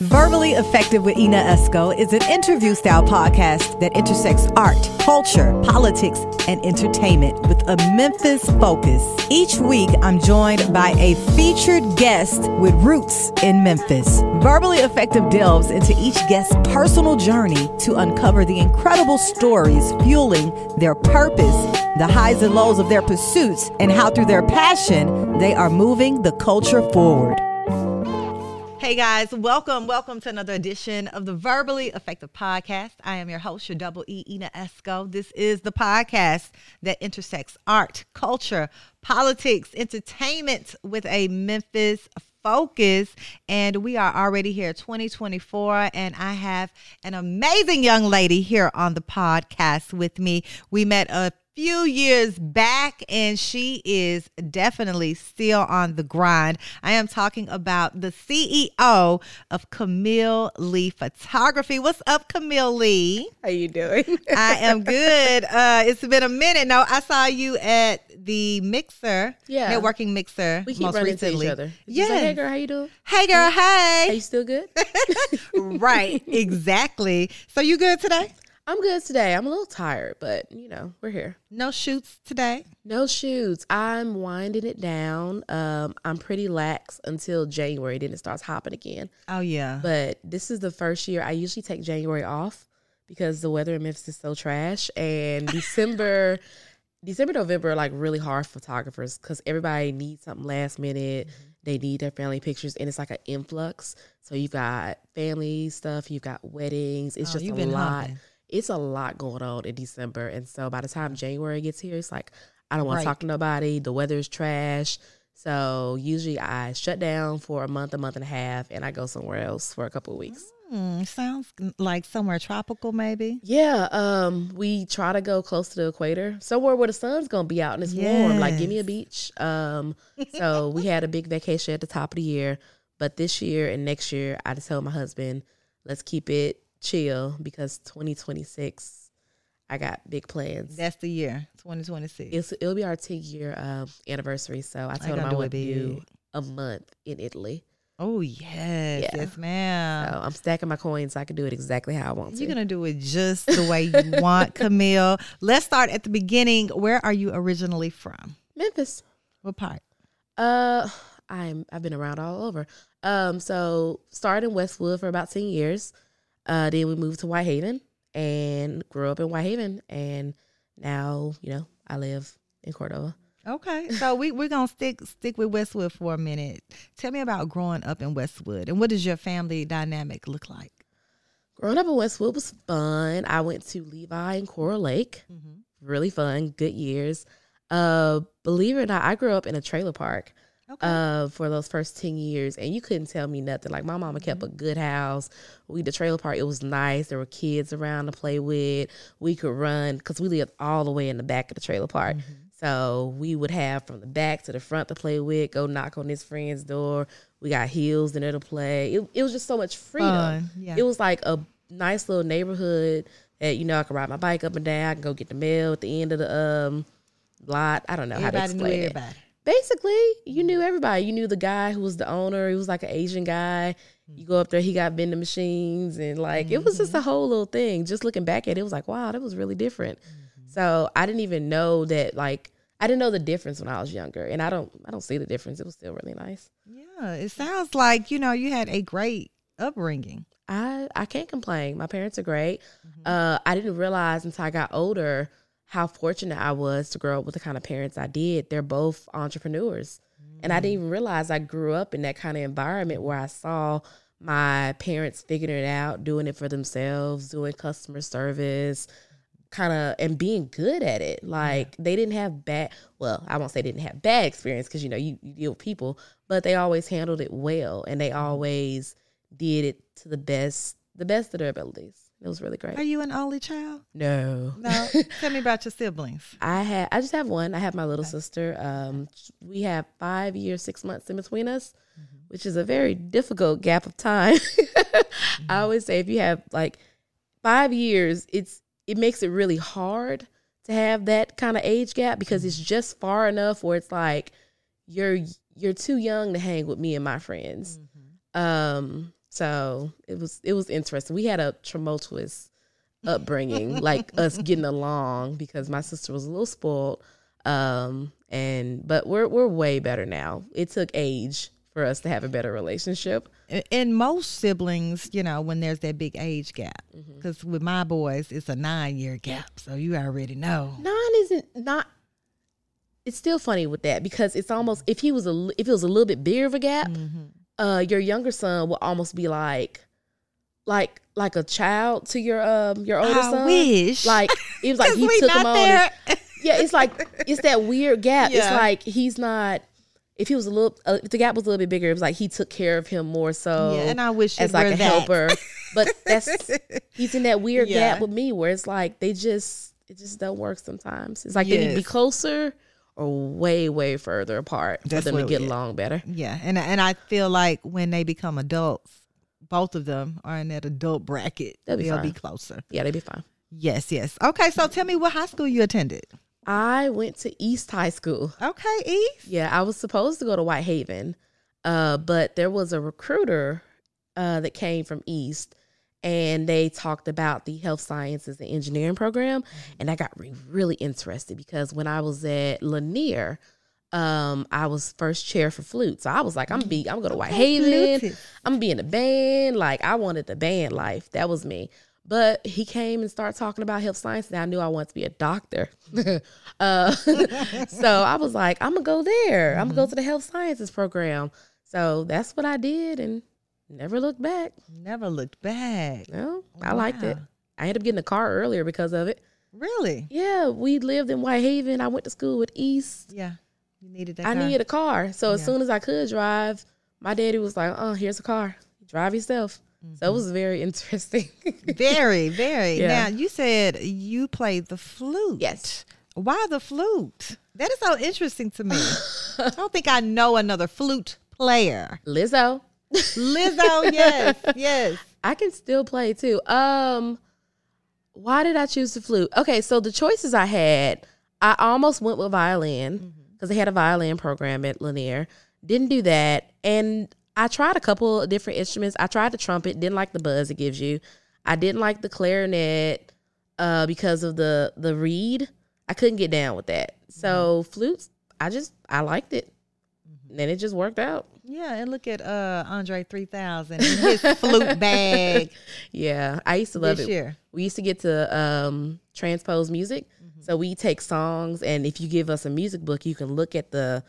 Verbally Effective with Ina Esco is an interview style podcast that intersects art, culture, politics, and entertainment with a Memphis focus. Each week, I'm joined by a featured guest with roots in Memphis. Verbally Effective delves into each guest's personal journey to uncover the incredible stories fueling their purpose, the highs and lows of their pursuits, and how through their passion, they are moving the culture forward. Hey guys, welcome, welcome to another edition of the Verbally Effective Podcast. I am your host, your double E, Ina Esco. This is the podcast that intersects art, culture, politics, entertainment with a Memphis focus. And we are already here, 2024, and I have an amazing young lady here on the podcast with me. We met a few years back, and she is definitely still on the grind. I am talking about the CEO of Camille Leigh Photography. What's up, Camille Leigh? How you doing? I am good. Uh, it's been a minute. No, I saw you at the mixer, Yeah. networking mixer. We keep most running recently. into each other. Yeah. Yeah. hey girl, how you doing? Hey, girl. Are Hey. Are you still good? right. Exactly. So you good today? I'm good today. I'm a little tired, but you know, we're here. No shoots today. No shoots. I'm winding it down. Um, I'm pretty lax until January, then it starts hopping again. Oh yeah. But this is the first year I usually take January off because the weather in Memphis is so trash. And December, December, November are like really hard for photographers because everybody needs something last minute. Mm-hmm. They need their family pictures, and it's like an influx. So you've got family stuff, you've got weddings. It's Oh, just a lot. humping. It's a lot going on in December, and so by the time January gets here, it's like I don't want Right. to talk to nobody. The weather is trash. So usually I shut down for a month, a month and a half, and I go somewhere else for a couple of weeks. Hmm, sounds like somewhere tropical, maybe. Yeah, um, we try to go close to the equator, somewhere where the sun's gonna be out and it's warm. Like, give me a beach. Um, so we had a big vacation at the top of the year, but this year and next year, I just told my husband, let's keep it chill because 2026, I got big plans. That's the year, 2026. It's, it'll be our 10 year um, anniversary, so I told gotta him I do it want to do a month in Italy. oh yes, Yeah. yes, ma'am. So I'm stacking my coins so I can do it exactly how I want to. You're gonna do it just the way you want, Camille. Let's start at the beginning. Where are you originally from? Memphis. What part? Uh, I'm I've been around all over. Um, so started in Westwood for about ten years. Uh, then we moved to Whitehaven and grew up in Whitehaven, and now you know I live in Cordova. Okay, so we we're gonna stick stick with Westwood for a minute. Tell me about growing up in Westwood, and what does your family dynamic look like? Growing up in Westwood was fun. I went to Levi and Coro Lake. Really fun, good years. Uh, believe it or not, I grew up in a trailer park. Okay. uh, for those first 10 years and you couldn't tell me nothing. Like my mama kept a good house. We the trailer park it was nice. There were kids around to play with. We could run because we lived all the way in the back of the trailer park. So we would have from the back to the front to play with go knock on his friend's door. We got hills in there to play. It, it was just so much freedom. Fun, yeah. it was like a nice little neighborhood that you know i could ride my bike up and down. I can go get the mail at the end of the um lot. I don't know how to everybody explain it. everybody. Basically you knew everybody. You knew the guy who was the owner. He was like an asian guy. Hmm. You go up there he got vending machines and like it was just mm-hmm. a whole little thing. Just looking back at it it was like wow that was really different. Mm-hmm. So i didn't even know that like i didn't know the difference when i was younger. And i don't i don't see the difference. It was still really nice. Yeah, it sounds like you know you had a great upbringing. I I can't complain. My parents are great. Mm-hmm. Uh, I didn't realize until I got older how fortunate I was to grow up with the kind of parents I did. They're both entrepreneurs, and I didn't even realize I grew up in that kind of environment where I saw my parents figuring it out, doing it for themselves, doing customer service, kind of and being good at it. Like they didn't have bad. Well, I won't say they didn't have bad experience because you know you, you deal with people, but they always handled it well, and they mm-hmm. always did it to the best, the best of their abilities. It was really great. Are you an only child? No, No. Tell me about your siblings. I had. I just have one. I have my little sister. Um, we have five years, six months in between us, which is a very difficult gap of time. I always say if you have like five years, it's it makes it really hard to have that kind of age gap because it's just far enough where it's like you're you're too young to hang with me and my friends. Um, So it was it was interesting. We had a tumultuous upbringing, like us getting along because my sister was a little spoiled. Um, and but we're we're way better now. It took age for us to have a better relationship. And most siblings, you know, when there's that big age gap, Mm-hmm. because with my boys, it's a nine year gap, so you already know. Nine isn't not. It's still funny with that because it's almost if he was a if it was a little bit bigger of a gap, Mm-hmm. Uh, your younger son will almost be like, like like a child to your um your older I son. wish. Like it was like he took him on. there. yeah, it's like it's that weird gap. It's like he's not. If he was a little, uh, if the gap was a little bit bigger, it was like he took care of him more so. Yeah, and I wish as like a that. helper. But that's he's in that weird Yeah. gap with me where it's like they just it just don't work sometimes. It's like they need to be closer or way way further apart That's for them to get along better. Yeah, and and I feel like when they become adults, both of them are in that adult bracket. They'll be They'll be closer. Yeah, they'd be fine. Yes, yes. Okay, so tell me what high school you attended. I went to East High School. Okay, Eve. Yeah, I was supposed to go to Whitehaven, uh, but there was a recruiter uh, that came from East, and they talked about the health sciences and engineering program, and I got re- really interested because when I was at Lanier, um, I was first chair for flute, so I was like, I'm be, I'm going to Whitehaven, fluted. I'm gonna be in a band. Like I wanted the band life. That was me. But he came and started talking about health science, and I knew I wanted to be a doctor. uh, so I was like, I'm gonna go there. I'm gonna go to the health sciences program. So that's what I did, and never looked back. Never looked back. No, I liked it. I ended up getting a car earlier because of it. Really? Yeah, we lived in Whitehaven. I went to school with East. Yeah. You needed that. I car. needed a car. So as soon as I could drive, my daddy was like, "Oh, here's a car. Drive yourself." So it mm-hmm. was very interesting. very, very. Yeah. Now you said you played the flute. yes. Why the flute? That is so interesting to me. I don't think I know another flute player. Lizzo. Lizzo, yes, yes. I can still play too. Um why did I choose the flute? Okay, so the choices I had, I almost went with violin because they had a violin program at Lanier. Didn't do that. And I tried a couple of different instruments. I tried the trumpet, didn't like the buzz it gives you. I didn't like the clarinet uh because of the the reed. I couldn't get down with that. So flutes, I just I liked it. And then it just worked out. Yeah, and look at uh Andre 3000 and his flute bag Yeah, I used to love this it. year. we used to get to um, transpose music. So we take songs, and if you give us a music book, you can look at the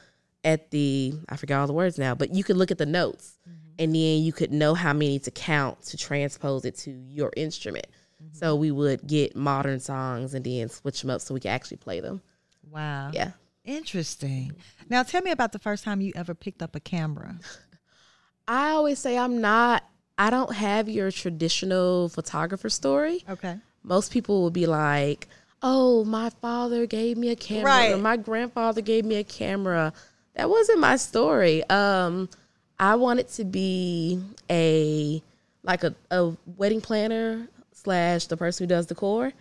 at the I forgot all the words now, but you could look at the notes, and then you could know how many to count to transpose it to your instrument. So we would get modern songs and then switch them up so we could actually play them. Wow. Yeah. Interesting. Now tell me about the first time you ever picked up a camera. I always say I'm not. I don't have your traditional photographer story. Okay. most people would be like, "Oh, my father gave me a camera, or my grandfather gave me a camera." That wasn't my story. Um, I wanted to be a like a, a wedding planner slash the person who does decor.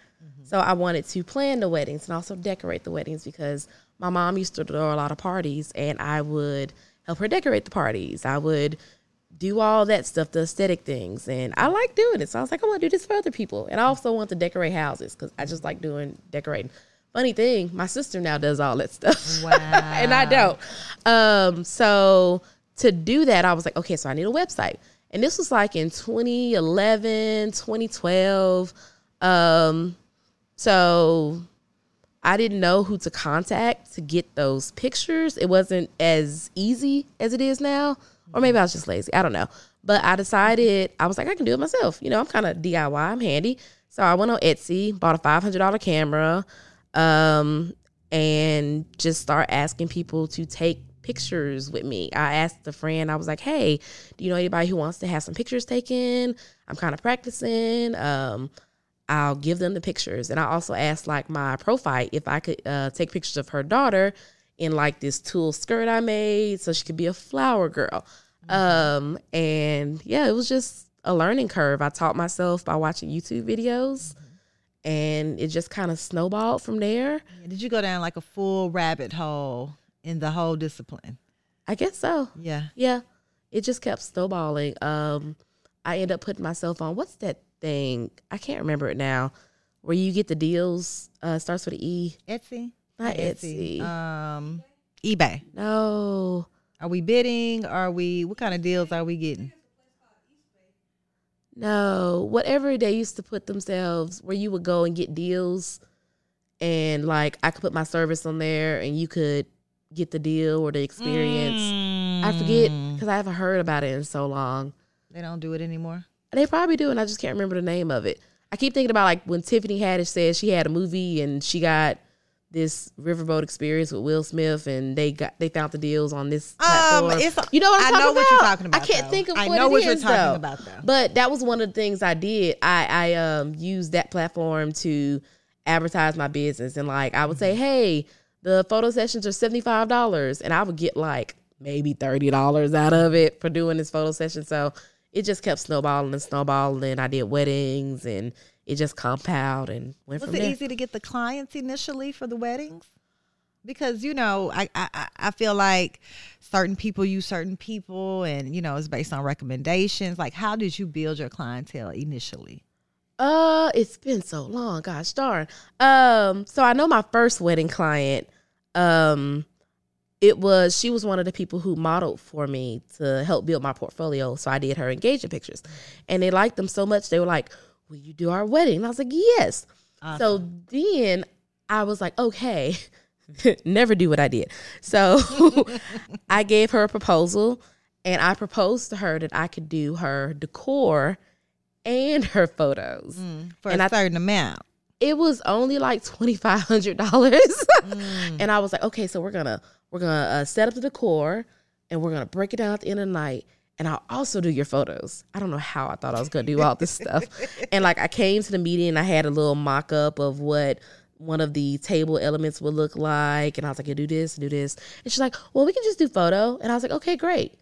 So I wanted to plan the weddings and also decorate the weddings because my mom used to throw a lot of parties and I would help her decorate the parties. I would do all that stuff, the aesthetic things, and I like doing it. So I was like, I want to do this for other people, and I also want to decorate houses because I just like doing decorating. Funny thing, my sister now does all that stuff, Wow. and I don't. Um, so to do that, I was like, okay, so I need a website, and this was like in 2011, 2012. Um, so I didn't know who to contact to get those pictures. It wasn't as easy as it is now. Or maybe I was just lazy. I don't know. But I decided, I was like, I can do it myself. You know, I'm kind of DIY, I'm handy. So I went on Etsy, bought a $500 camera, um, and just start asking people to take pictures with me. I asked a friend, I was like, hey, do you know anybody who wants to have some pictures taken? I'm kind of practicing. Um, I'll give them the pictures. And I also asked like my profile if I could uh, take pictures of her daughter in like this tulle skirt I made so she could be a flower girl. Um, and yeah, it was just a learning curve. I taught myself by watching YouTube videos and it just kind of snowballed from there. Did you go down like a full rabbit hole in the whole discipline? I guess so. Yeah. Yeah. It just kept snowballing. Um, I end up putting myself on what's that thing? I can't remember it now. Where you get the deals, uh, starts with an E. Etsy. Not Etsy. Um, eBay. No. Are we bidding? Are we? What kind of deals are we getting? No. Whatever they used to put themselves where you would go and get deals and like I could put my service on there and you could get the deal or the experience. I forget because I haven't heard about it in so long. They don't do it anymore. They probably do, and I just can't remember the name of it. I keep thinking about like when Tiffany Haddish said she had a movie and she got this riverboat experience with Will Smith, and they got they found the deals on this platform. Um, it's, you know what I'm I know about? what you're talking about. I can't though. think of I what know it what you're talking though. about though. But that was one of the things I did. I I um used that platform to advertise my business, and like I would Mm-hmm. say, hey, the photo sessions are seventy five dollars, and I would get like maybe thirty dollars out of it for doing this photo session. So it just kept snowballing and snowballing. I did weddings, and it just compounded and went Was from it there. easy to get the clients initially for the weddings? Because you know, I, I I- I feel like certain people use certain people, and you know, it's based on recommendations. Like, how did you build your clientele initially? Uh, it's been so long. Gosh darn. Um, so I know my first wedding client. Um, it was she was one of the people who modeled for me to help build my portfolio. So I did her engagement pictures, and they liked them so much they were like, "Will you do our wedding?" And I was like, "Yes." So then I was like, "Okay." Never do what I did. So I gave her a proposal, and I proposed to her that I could do her decor and her photos. Mm, for And a I- certain amount. It was only like twenty five hundred dollars, and I was like, okay, so we're gonna we're gonna uh, set up the decor, and we're gonna break it down at the end of the night, and I'll also do your photos. I don't know how I thought I was gonna do all this stuff, and like I came to the meeting, and I had a little mock up of what one of the table elements would look like, and I was like, you do this, do this, and she's like, well, we can just do photo, and I was like, okay, great,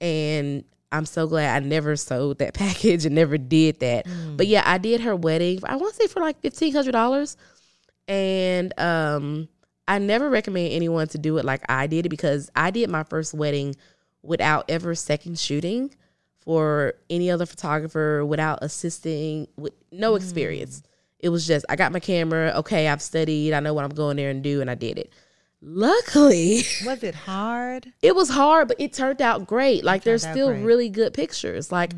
and I'm so glad I never sold that package and never did that. But yeah, I did her wedding. I want to say for like fifteen hundred dollars, and um, I never recommend anyone to do it like I did it because I did my first wedding without ever second shooting for any other photographer, without assisting, with no experience. It was just I got my camera. Okay, I've studied. I know what I'm going there and do, and I did it. Luckily. Was it hard? it was hard, but it turned out great. Like there's still great. Mm-hmm. really good pictures, like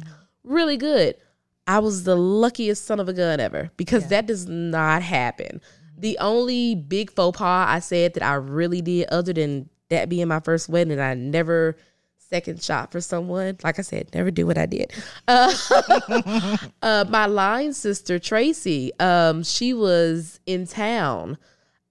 really good. I was the luckiest son of a gun ever because that does not happen. Mm-hmm. The only big faux pas I said that I really did, other than that being my first wedding, and I never second shot for someone. Like I said, never do what I did. Uh, uh, my line sister Tracy, um, she was in town,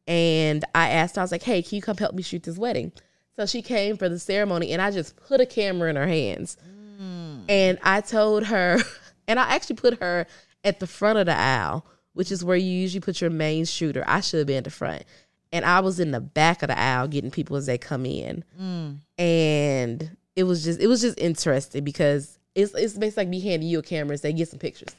and I asked I was like, "Hey, can you come help me shoot this wedding?" So she came for the ceremony, and I just put a camera in her hands, mm. and I told her, and I actually put her at the front of the aisle, which is where you usually put your main shooter. I should have been at the front, and I was in the back of the aisle getting people as they come in, mm. and it was just it was just interesting because it's it's basically like me handing you a camera and say get some pictures.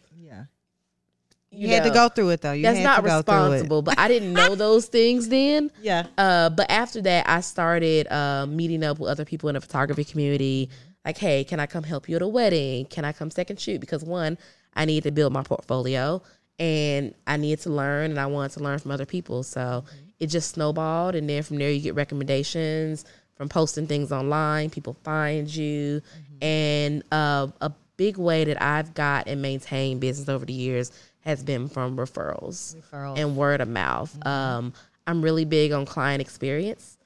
Yeah. You, had to go through it though. You That's had not to go through it. responsible, but I didn't know those things then. Yeah. Uh, but after that, I started uh, meeting up with other people in the photography community. Like, hey, can I come help you at a wedding? Can I come second shoot? Because one, I need to build my portfolio, and I need to learn, and I wanted to learn from other people. So it just snowballed, and then from there, you get recommendations from posting things online. People find you, and uh, a big way that I've got and maintained business over the years has been from referrals Referrals. and word of mouth. Um, I'm really big on client experience.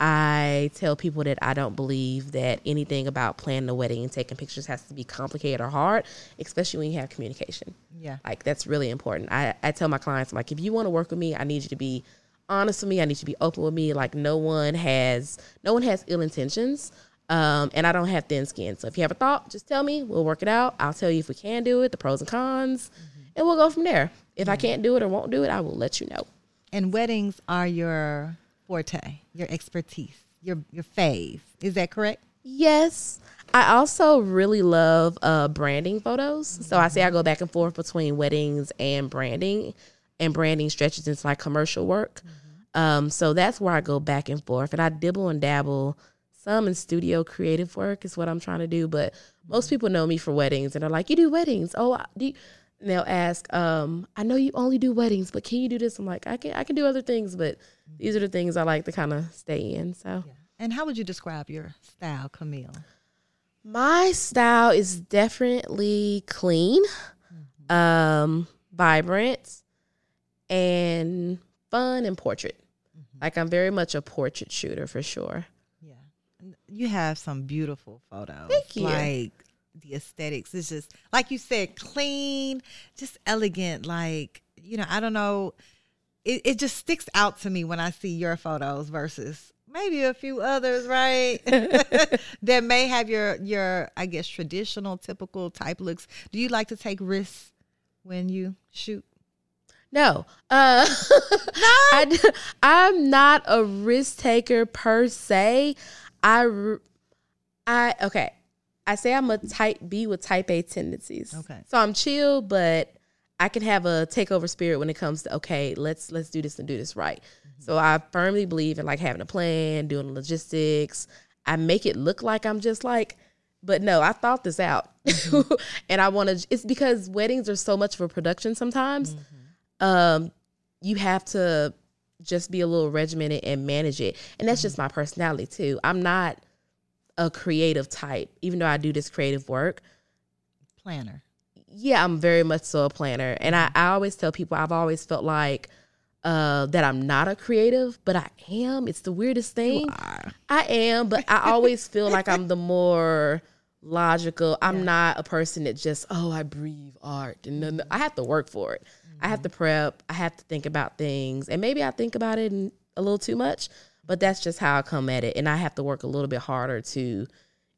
I tell people that I don't believe that anything about planning a wedding and taking pictures has to be complicated or hard, especially when you have communication. Yeah. Like that's really important. I, I tell my clients, I'm like, if you want to work with me, I need you to be honest with me. I need you to be open with me. Like no one has no one has ill intentions. Um, and I don't have thin skin. So if you have a thought, just tell me. We'll work it out. I'll tell you if we can do it, the pros and cons, and we'll go from there. If I can't do it or won't do it, I will let you know. And weddings are your forte, your expertise, your your fave. Is that correct? Yes. I also really love uh, branding photos. So I say I go back and forth between weddings and branding, and branding stretches into like commercial work. Um, so that's where I go back and forth, and I dibble and dabble some in studio creative work is what I'm trying to do. But most people know me for weddings and they're like, "You do weddings? Oh, do you? And they'll ask, um, "I know you only do weddings, but can you do this?" I'm like, "I can. I can do other things, but these are the things I like to kind of stay in." So. Yeah. And how would you describe your style, Camille? My style is definitely clean, mm-hmm. um, vibrant, and fun and portrait. Mm-hmm. Like I'm very much a portrait shooter for sure. Yeah. You have some beautiful photos. Thank you. Like the aesthetics is just like you said, clean, just elegant. Like, you know, I don't know. It, it just sticks out to me when I see your photos versus maybe a few others, right? that may have your your I guess traditional typical type looks. Do you like to take risks when you shoot? No. Uh no. I, I'm not a risk taker per se. I I okay. I say I'm a type B with type A tendencies. Okay. So I'm chill, but I can have a takeover spirit when it comes to okay, let's let's do this and do this right. Mm-hmm. So I firmly believe in like having a plan, doing logistics. I make it look like I'm just like, but no, I thought this out, mm-hmm. and I want to. It's because weddings are so much of a production sometimes. Mm-hmm. Um, you have to just be a little regimented and manage it, and that's just mm-hmm. my personality too. I'm not a creative type, even though I do this creative work. Planner yeah, I'm very much so a planner. And I, I always tell people I've always felt like uh, that I'm not a creative, but I am. It's the weirdest thing. I am, but I always feel like I'm the more logical. I'm yeah. not a person that just, oh, I breathe art. And then I have to work for it. Mm-hmm. I have to mm-hmm. prep. I have to think about things. And maybe I think about it a little too much, but that's just how I come at it. And I have to work a little bit harder to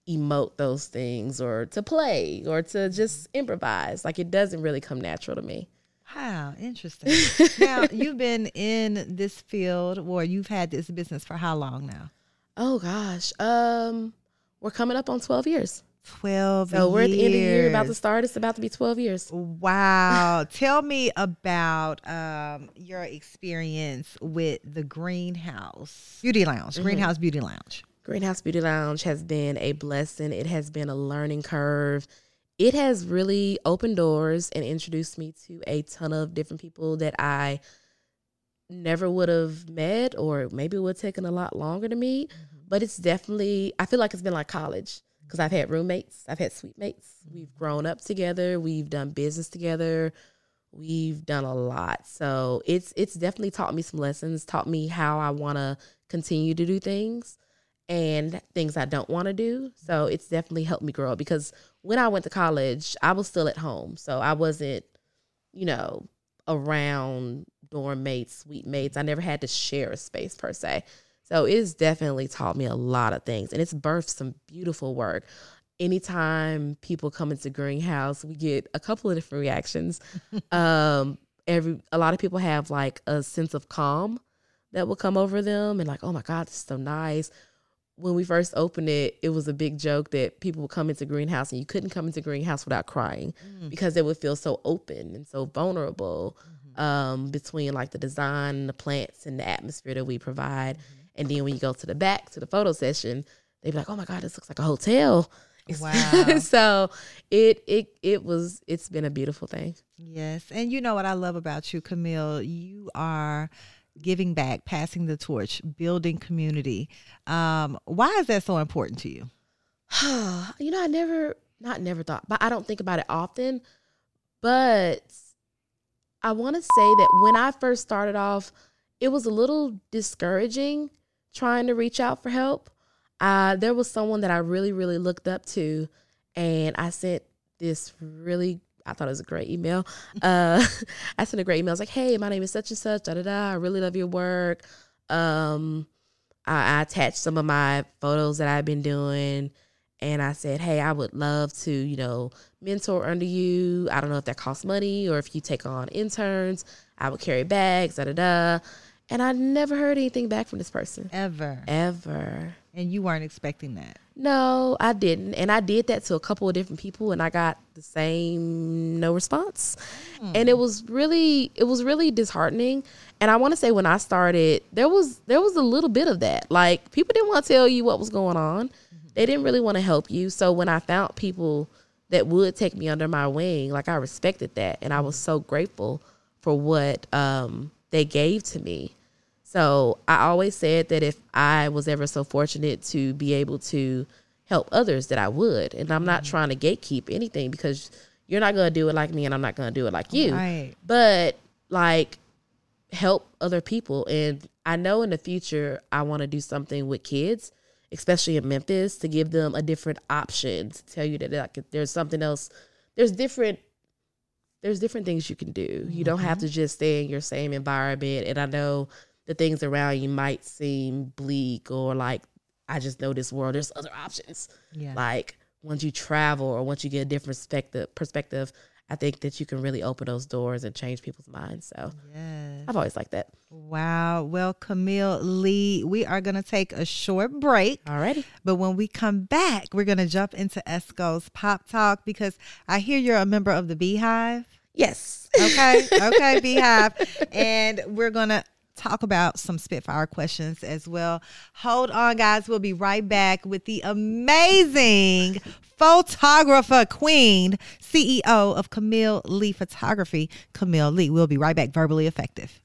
emote those things or to play or to just improvise. Like it doesn't really come natural to me. Wow, interesting. now, you've been in this field or you've had this business for how long now? Oh gosh. Um we're coming up on 12 years. 12 so we're at the end of the year about to start it's about to be 12 years wow tell me about um, your experience with the greenhouse beauty lounge mm-hmm. greenhouse beauty lounge Greenhouse Beauty Lounge has been a blessing. It has been a learning curve. It has really opened doors and introduced me to a ton of different people that I never would have met or maybe would have taken a lot longer to meet. Mm-hmm. But it's definitely, I feel like it's been like college because I've had roommates, I've had suite mates. Mm-hmm. We've grown up together, we've done business together, we've done a lot. So it's it's definitely taught me some lessons, taught me how I want to continue to do things and things I don't want to do. So it's definitely helped me grow because when I went to college, I was still at home. So I wasn't, you know, around dorm mates, suite mates. I never had to share a space per se. So it's definitely taught me a lot of things and it's birthed some beautiful work. Anytime people come into greenhouse, we get a couple of different reactions. um, every a lot of people have like a sense of calm that will come over them and like, oh my God, this is so nice when we first opened it, it was a big joke that people would come into greenhouse and you couldn't come into greenhouse without crying mm. because they would feel so open and so vulnerable mm-hmm. um, between like the design and the plants and the atmosphere that we provide. Mm-hmm. And then when you go to the back to the photo session, they'd be like, "Oh my god, this looks like a hotel." Wow. so it it it was it's been a beautiful thing. Yes. And you know what I love about you, Camille? You are giving back, passing the torch, building community. Um, why is that so important to you? you know, I never, not never thought, but I don't think about it often. But I want to say that when I first started off, it was a little discouraging trying to reach out for help. Uh, there was someone that I really, really looked up to, and I sent this really I thought it was a great email. Uh, I sent a great email. I was like, "Hey, my name is such and such. Da da da. I really love your work. Um, I, I attached some of my photos that I've been doing, and I said, "Hey, I would love to, you know, mentor under you. I don't know if that costs money or if you take on interns. I would carry bags. Da da da." And I never heard anything back from this person ever, ever. And you weren't expecting that. No, I didn't. And I did that to a couple of different people and I got the same no response. Hmm. And it was really it was really disheartening. And I want to say when I started, there was there was a little bit of that. Like people didn't want to tell you what was going on. Mm-hmm. They didn't really want to help you. So when I found people that would take me under my wing, like I respected that and I hmm. was so grateful for what um they gave to me. So I always said that if I was ever so fortunate to be able to help others, that I would. And I'm not mm-hmm. trying to gatekeep anything because you're not going to do it like me and I'm not going to do it like you. Right. But like help other people. And I know in the future, I want to do something with kids, especially in Memphis, to give them a different option to tell you that like, there's something else, there's different there's different things you can do. You don't have mm-hmm. to just stay in your same environment. And I know the things around you might seem bleak or like I just know this world. There's other options. Yeah. Like once you travel or once you get a different perspective perspective, I think that you can really open those doors and change people's minds. So Yes. I've always liked that. Wow. Well, Camille Leigh, we are going to take a short break. Alrighty. But when we come back, we're going to jump into Esco's Pop Talk because I hear you're a member of the Beehive. Yes. Okay. Okay, Beehive. And we're going to talk about some Spitfire questions as well. Hold on, guys. We'll be right back with the amazing photographer queen, CEO of Camille Leigh Photography, Camille Leigh. We'll be right back, verbally effective.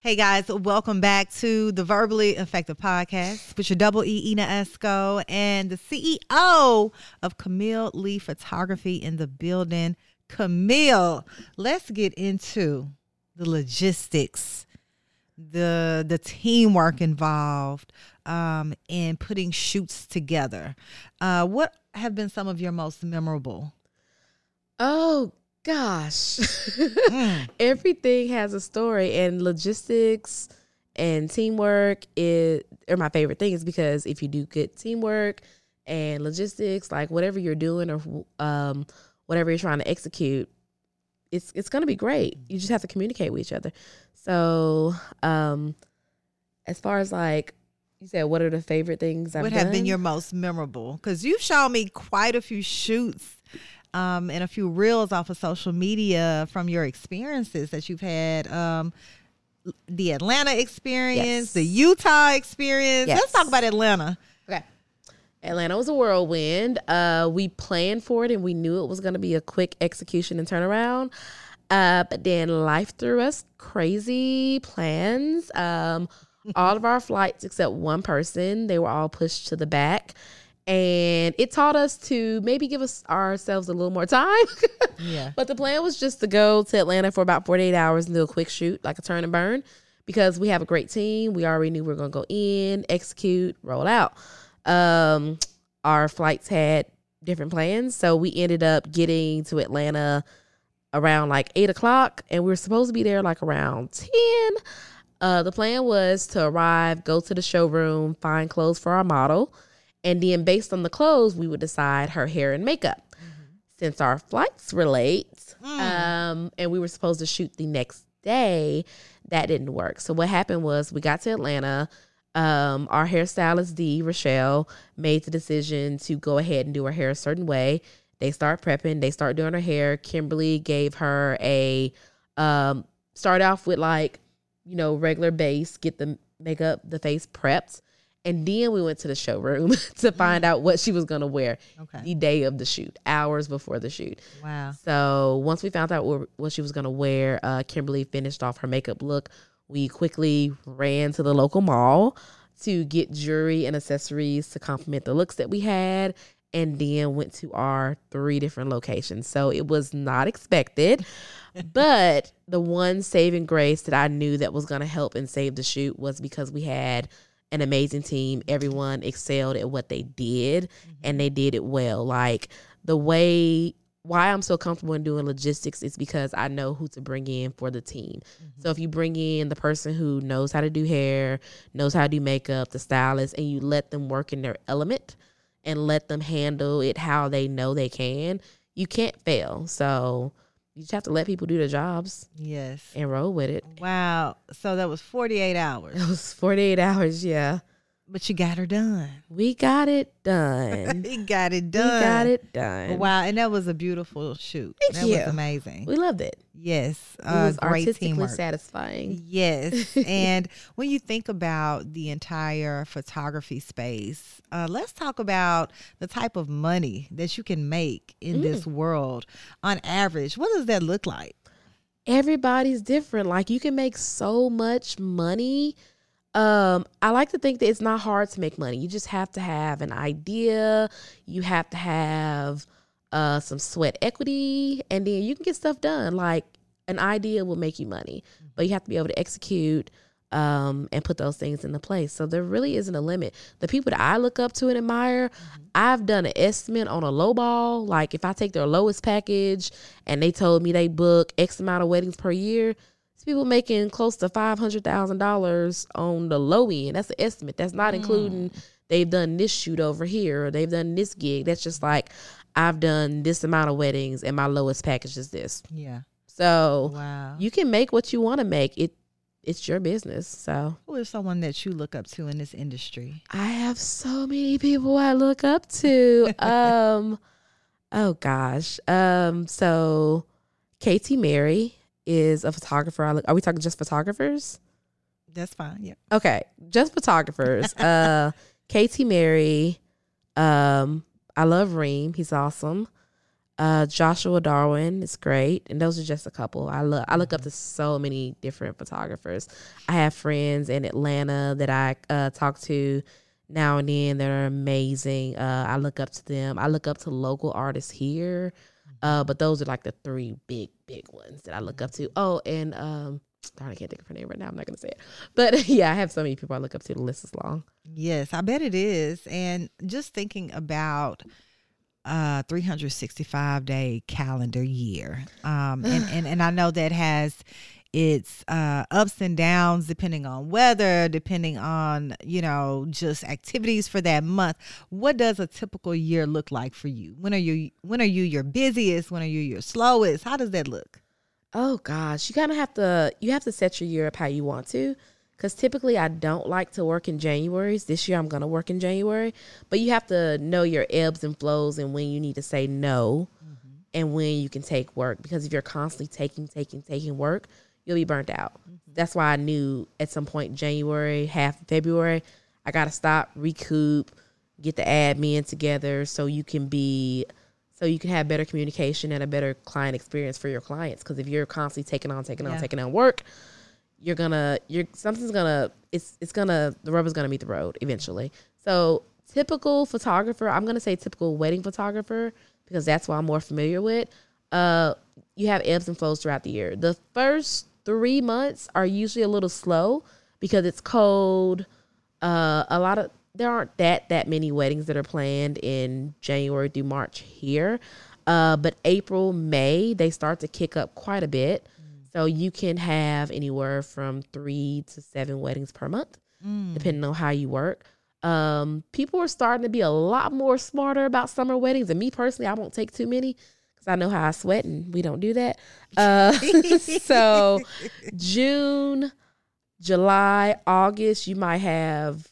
Hey guys, welcome back to the Verbally Effective Podcast with your double E Ina Esco and the CEO of Camille Leigh Photography in the building. Camille, let's get into the logistics, the the teamwork involved um, in putting shoots together. Uh, what have been some of your most memorable? Oh gosh. Everything has a story and logistics and teamwork is are my favorite things because if you do good teamwork and logistics, like whatever you're doing or um whatever you're trying to execute, it's it's gonna be great. You just have to communicate with each other. So um as far as like you said, what are the favorite things I've what have been your most memorable? Because you've shown me quite a few shoots um, and a few reels off of social media from your experiences that you've had. Um, the Atlanta experience, Yes. the Utah experience. Let's talk about Atlanta. Atlanta was a whirlwind. Uh, we planned for it and we knew it was going to be a quick execution and turnaround. Uh, but then life threw us crazy plans. Um, all of our flights, except one person, they were all pushed to the back. And it taught us to maybe give us ourselves a little more time. Yeah. But the plan was just to go to Atlanta for about 48 hours and do a quick shoot, like a turn and burn, because we have a great team. We already knew we were going to go in, execute, roll out. Um, our flights had different plans. So we ended up getting to Atlanta around like 8 o'clock, and we were supposed to be there like around 10. Uh, the plan was to arrive, go to the showroom, find clothes for our model, and then based on the clothes, we would decide her hair and makeup since our flights were late um, and we were supposed to shoot the next day, that didn't work. So what happened was we got to Atlanta. Um, our hairstylist D Rochelle made the decision to go ahead and do her hair a certain way. They start prepping. They start doing her hair. Kimberly gave her a um, start off with like you know regular base, get the makeup, the face prepped, and then we went to the showroom to find out what she was gonna wear Okay. the day of the shoot, hours before the shoot. Wow. So once we found out what, what she was gonna wear, uh, Kimberly finished off her makeup look. We quickly ran to the local mall to get jewelry and accessories to complement the looks that we had, and then went to our three different locations. So it was not expected, but the one saving grace that I knew that was gonna help and save the shoot was because we had an amazing team. Everyone excelled at what they did and mm-hmm. they did it well. Like the way why I'm so comfortable in doing logistics is because I know who to bring in for the team. Mm-hmm. So if you bring in the person who knows how to do hair, knows how to do makeup, the stylist, and you let them work in their element and let them handle it how they know they can, you can't fail. So you just have to let people do their jobs Yes. and roll with it. Wow. So that was 48 hours. It was 48 hours, yeah. But you got her done. We got it done. he got it done. we got it done. Wow, and that was a beautiful shoot. Thank that you. was amazing. We loved it. yes, It uh, was great artistically teamwork. satisfying. Yes, and when you think about the entire photography space, uh, let's talk about the type of money that you can make in Mm. this world. On average, what does that look like? everybody's different. Like you can make so much money. Um, I like to think that it's not hard to make money. You just have to have an idea. You have to have uh some sweat equity, and then you can get stuff done. Like an idea will make you money, but you have to be able to execute um and put those things into place. So there really isn't a limit. The people that I look up to and admire, I've done an estimate on a low ball. Like if I take their lowest package and they told me they book X amount of weddings per year, people making close to five hundred thousand dollars on the low end. That's the estimate. That's not including they've done this shoot over here or they've done this gig. That's just like I've done this amount of weddings and my lowest package is this. Yeah. So Wow. you can make what you want to make. It it's your business. So Who is someone that you look up to in this industry? I have so many people I look up to. um oh gosh. Um so Katie Mary is a photographer. I look are we talking just photographers? That's fine. Yeah. Okay, just photographers. uh Katie Mary, um, I love Reem, he's awesome. Uh Joshua Darwin is great. And those are just a couple. I look I look up to so many different photographers. I have friends in Atlanta that I uh talk to now and then that are amazing. Uh I look up to them. I look up to local artists here. Uh but those are like the three big, big ones that I look up to. Oh, and um darn, I can't think of her name right now. I'm not gonna say it. But yeah, I have so many people I look up to. The list is long. Yes, I bet it is. And just thinking about uh 365 day calendar year. Um and, and and I know that has its uh ups and downs depending on weather, depending on, you know, just activities for that month. What does a typical year look like for you? When are you when are you your busiest? When are you your slowest? How does that look? Oh gosh, you kind of have to you have to set your year up how you want to. Cause typically I don't like to work in January's. This year I'm gonna work in January, but you have to know your ebbs and flows and when you need to say no, and when you can take work. Because if you're constantly taking, taking, taking work, you'll be burnt out. That's why I knew at some point January, half February, I gotta stop, recoup, get the admin together so you can be so you can have better communication and a better client experience for your clients because if you're constantly taking on taking on Yeah. taking on work you're gonna you're something's gonna it's it's gonna the rubber's gonna meet the road eventually so typical photographer i'm gonna say typical wedding photographer because that's what i'm more familiar with uh you have ebbs and flows throughout the year the first three months are usually a little slow because it's cold uh a lot of there aren't that that many weddings that are planned in January through March here. Uh, but April, May, they start to kick up quite a bit. So you can have anywhere from three to seven weddings per month, depending on how you work. Um, people are starting to be a lot more smarter about summer weddings. And me personally, I won't take too many I know how I sweat and we don't do that. Uh, so June, July, August, you might have,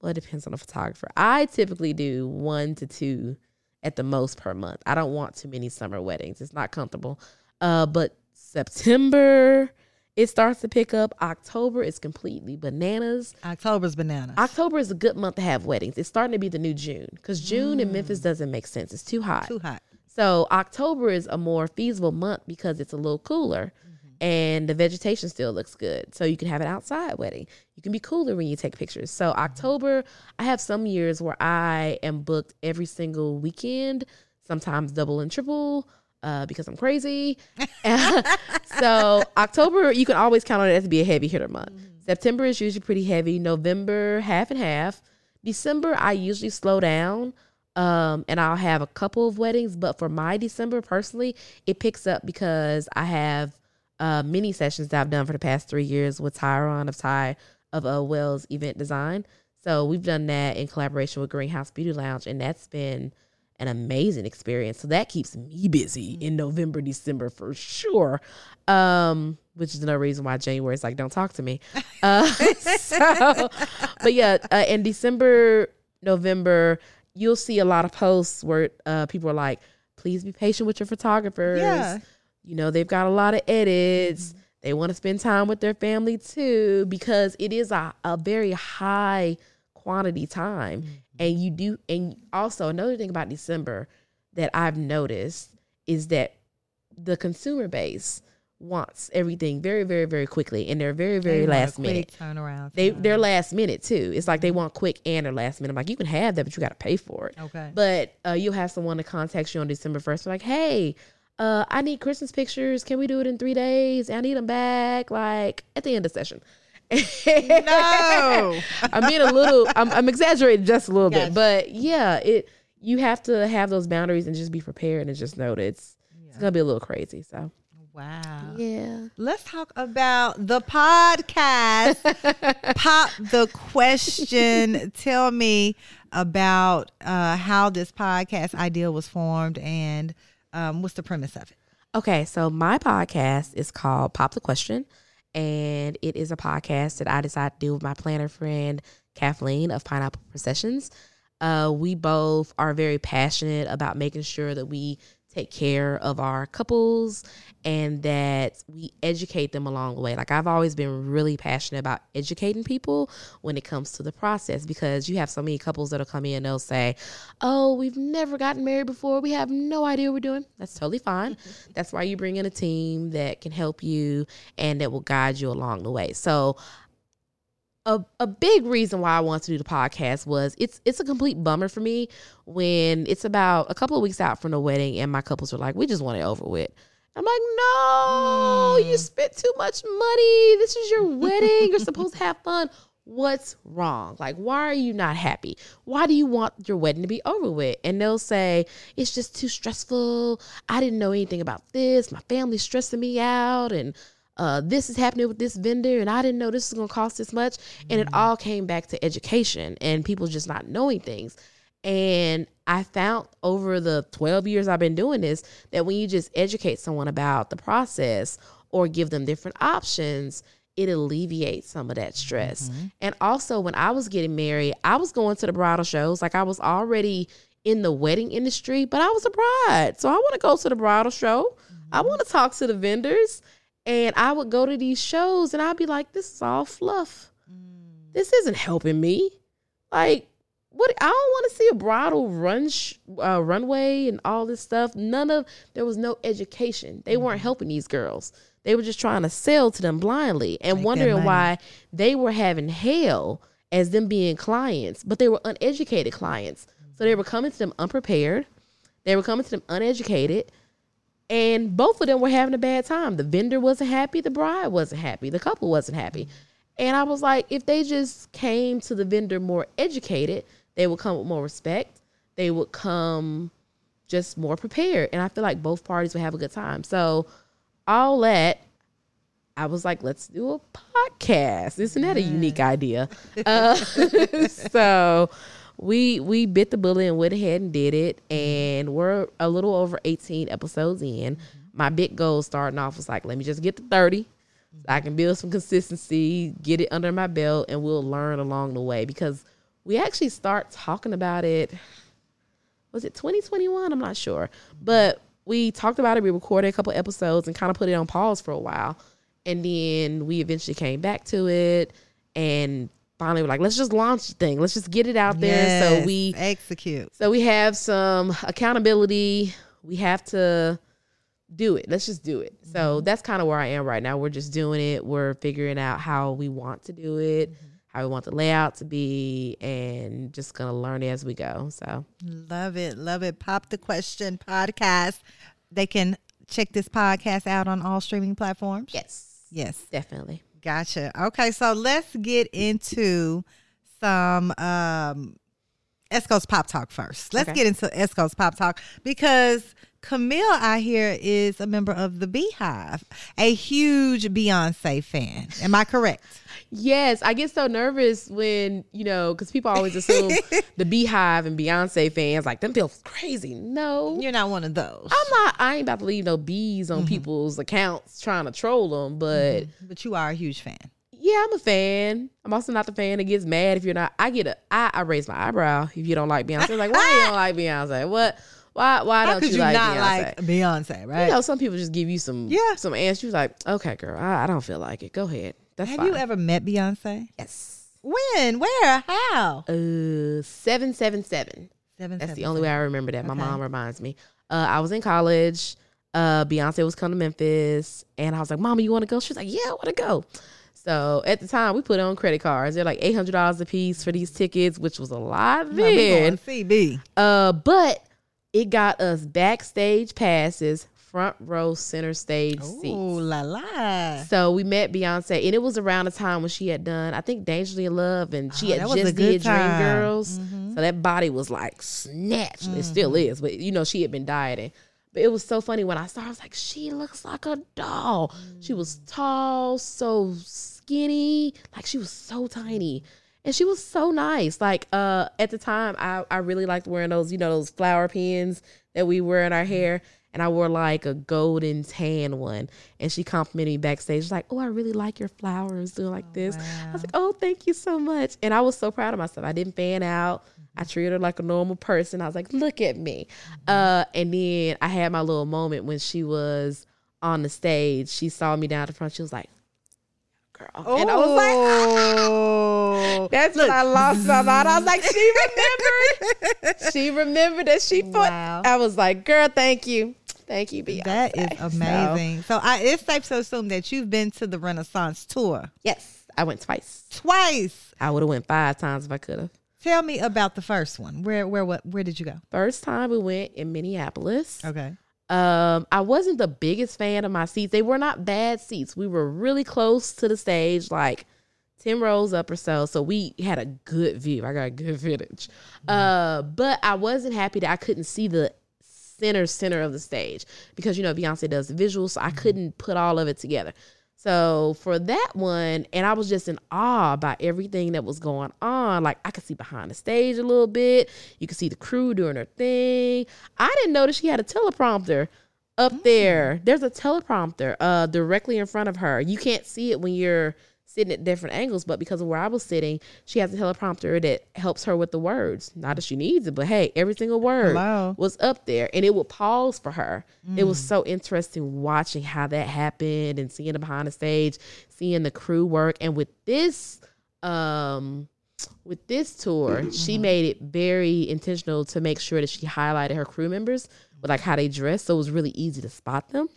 well, it depends on the photographer. I typically do one to two at the most per month. I don't want too many summer weddings. It's not comfortable. Uh, but September, it starts to pick up. October is completely bananas. October's bananas. October is a good month to have weddings. It's starting to be the new June because June in Memphis doesn't make sense. It's too hot. Too hot. So October is a more feasible month because it's a little cooler mm-hmm. and the vegetation still looks good. So you can have an outside wedding. You can be cooler when you take pictures. So mm-hmm. October, I have some years where I am booked every single weekend, sometimes double and triple. Uh, because I'm crazy. so October, you can always count on it to be a heavy hitter month. Mm-hmm. September is usually pretty heavy. November, half and half. December, I usually slow down um, and I'll have a couple of weddings. But for my December personally, it picks up because I have uh, mini sessions that I've done for the past three years with Tyron of Ty of uh, Wells Event Design. So we've done that in collaboration with Greenhouse Beauty Lounge, and that's been an amazing experience. So that keeps me busy in November, December for sure. Um, which is another reason why January is like, don't talk to me. Uh, so, but yeah, uh, in December, November, you'll see a lot of posts where uh, people are like, please be patient with your photographers. Yeah. You know, they've got a lot of edits. They want to spend time with their family too because it is a, a very high quantity time. And you do, and also another thing about December that I've noticed is that the consumer base wants everything very, very, very quickly, and they're very, very They last minute. turnaround. They time. they're last minute too. It's like they want quick and they're last minute. I'm like you can have that, but you got to pay for it. okay. But uh, you'll have someone to contact you on December first, like, hey. Uh, I need Christmas pictures. Can we do it in three days? I need them back, like at the end of session. no. I'm being a little. I'm, I'm exaggerating just a little Gotcha. bit, but yeah, it. You have to have those boundaries and just be prepared and just know that it's it's gonna be a little crazy. So Wow. yeah, Let's talk about the podcast. Pop the question. Tell me about uh, how this podcast idea was formed and um, what's the premise of it. Okay, so my podcast is called Pop the Question, and it is a podcast that I decided to do with my planner friend Kathleen of Pineapple Processions. Uh, we both are very passionate about making sure that we take care of our couples and that we educate them along the way. Like I've always been really passionate about educating people when it comes to the process because you have so many couples that'll come in and they'll say, "Oh, we've never gotten married before. We have no idea what we're doing." That's totally fine. That's why you bring in a team that can help you and that will guide you along the way. So a, a big reason why I want to do the podcast was it's it's a complete bummer for me when it's about a couple of weeks out from the wedding and my couples are like, we just want it over with. I'm like, no, hmm. you spent too much money. This is your wedding. You're supposed to have fun. What's wrong? Like, why are you not happy? Why do you want your wedding to be over with? And they'll say, it's just too stressful. I didn't know anything about this. My family's stressing me out. And uh, this is happening with this vendor. And I didn't know this was going to cost this much. And it mm-hmm. all came back to education and people just not knowing things. And I found over the 12 years I've been doing this that when you just educate someone about the process or give them different options, it alleviates some of that stress. Mm-hmm. And also, when I was getting married, I was going to the bridal shows. Like I was already in the wedding industry, but I was a bride. So I want to go to the bridal show. I mm-hmm. want to talk to the vendors. And I would go to these shows and I'd be like, this is all fluff. Mm. This isn't helping me. Like, what I don't want to see a bridal run sh- uh, runway and all this stuff. None of there was no education. They mm. weren't helping these girls. They were just trying to sell to them blindly and Make wondering why they were having hell as them being clients, but they were uneducated clients. So they mm. were coming to them unprepared. They were coming to them uneducated. And both of them were having a bad time. The vendor wasn't happy, the bride wasn't happy, the couple wasn't happy. And I was like, if they just came to the vendor more educated, they would come with more respect. They would come just more prepared. And I feel like both parties would have a good time. So, all that, I was like, let's do a podcast. Isn't that a unique idea? Uh, so, we we bit the bullet and went ahead and did it. And we're a little over 18 episodes in. My big goal starting off was like, let me just get to 30. So I can build some consistency, get it under my belt, and we'll learn along the way because we actually start talking about it. Was it 2021? I'm not sure. But we talked about it. We recorded a couple episodes and kind of put it on pause for a while. And then we eventually came back to it and finally were like, let's just launch the thing. Let's just get it out there. So we execute. so we have some accountability. We have to do it. Let's just do it. So mm-hmm. that's kind of where I am right now. We're just doing it. We're figuring out how we want to do it, mm-hmm. how we want the layout to be, and just gonna learn as we go. So Love it. Love it. Pop the question podcast. They can check this podcast out on all streaming platforms. yes, Yes. definitely. Gotcha. Okay, so let's get into some um Esco's Pop Talk first. Let's Okay. get into Esco's Pop Talk because Camille, I hear, is a member of the BeyHive, a huge Beyonce fan. Am I correct? Yes, I get so nervous when, you know, because people always assume the BeyHive and Beyonce fans, like, them feel crazy. No. You're not one of those. I'm not, I ain't about to leave no bees on mm-hmm. people's accounts trying to troll them, but mm-hmm. But you are a huge fan. yeah, I'm a fan. I'm also not the fan that gets mad if you're not. I get a, I, I raise my eyebrow if you don't like Beyonce. Like, why you don't like Beyonce? What? Why? Why How don't could you, you, like not Beyonce? like Beyonce, right? You know, some people just give you some, Yeah. some answers. You're like, okay, girl, I, I don't feel like it. Go ahead. That's Have fine. you ever met Beyonce? Yes. When? Where? How? Uh, seven seven seven. Seven. That's seven, the only way I remember that. My Okay. mom reminds me. Uh, I was in college. Uh, Beyonce was coming to Memphis, and I was like, "Mama, you want to go?" She was like, "Yeah, I want to go." So at the time, we put on credit cards. They're like eight hundred dollars a piece for these tickets, which was a lot. No, then. CB. Uh, but it got us backstage passes, front row, center stage Oh seats. la la. So we met Beyonce, and it was around the time when she had done, I think, Dangerously in Love, and she Oh, had that was a just did time. Mm-hmm. Dreamgirls. So that body was like snatched. It still is, but you know, she had been dieting. But it was so funny when I saw her, I was like, she looks like a doll. She was Mm. tall, so skinny, like she was so tiny. And she was so nice. Like uh at the time I, I really liked wearing those, you know, those flower pins that we wear in our Mm-hmm. hair. And I wore like a golden tan one. And she complimented me backstage, She's like, Oh, I really like your flowers doing like this. I was like, Oh, thank you so much. And I was so proud of myself. I didn't fan out. I treated her like a normal person. I was like, look at me. Uh, and then I had my little moment when she was on the stage. She saw me down at the front. She was like, girl. And I was like, oh, that's when I lost my mind. I was like, she remembered. she remembered that she put. Wow. I was like, girl, thank you. Thank you, Beyonce. that is So, amazing. So, I, it's safe to assume that you've been to the Renaissance tour yes, I went twice. twice. I would have went five times if I could have. Tell me about the first one. Where, where, what, where did you go? First time we went in Minneapolis. Okay. Um, I wasn't the biggest fan of my seats. They were not bad seats. We were really close to the stage, like 10 rows up or so. So we had a good view. I got a good footage. Uh, but I wasn't happy that I couldn't see the center center of the stage because you know Beyonce does the visuals, so I couldn't put all of it together. So for that one, and I was just in awe by everything that was going on. Like I could see behind the stage a little bit. You could see the crew doing their thing. I didn't notice she had a teleprompter up there. There's a teleprompter uh directly in front of her. You can't see it when you're sitting at different angles, but because of where I was sitting, she has a teleprompter that helps her with the words. Not that she needs it, but hey, every single word Hello. was up there and it would pause for her. It was so interesting watching how that happened and seeing the behind the stage, seeing the crew work. And with this um with this tour, she made it very intentional to make sure that she highlighted her crew members with like how they dress. So it was really easy to spot them.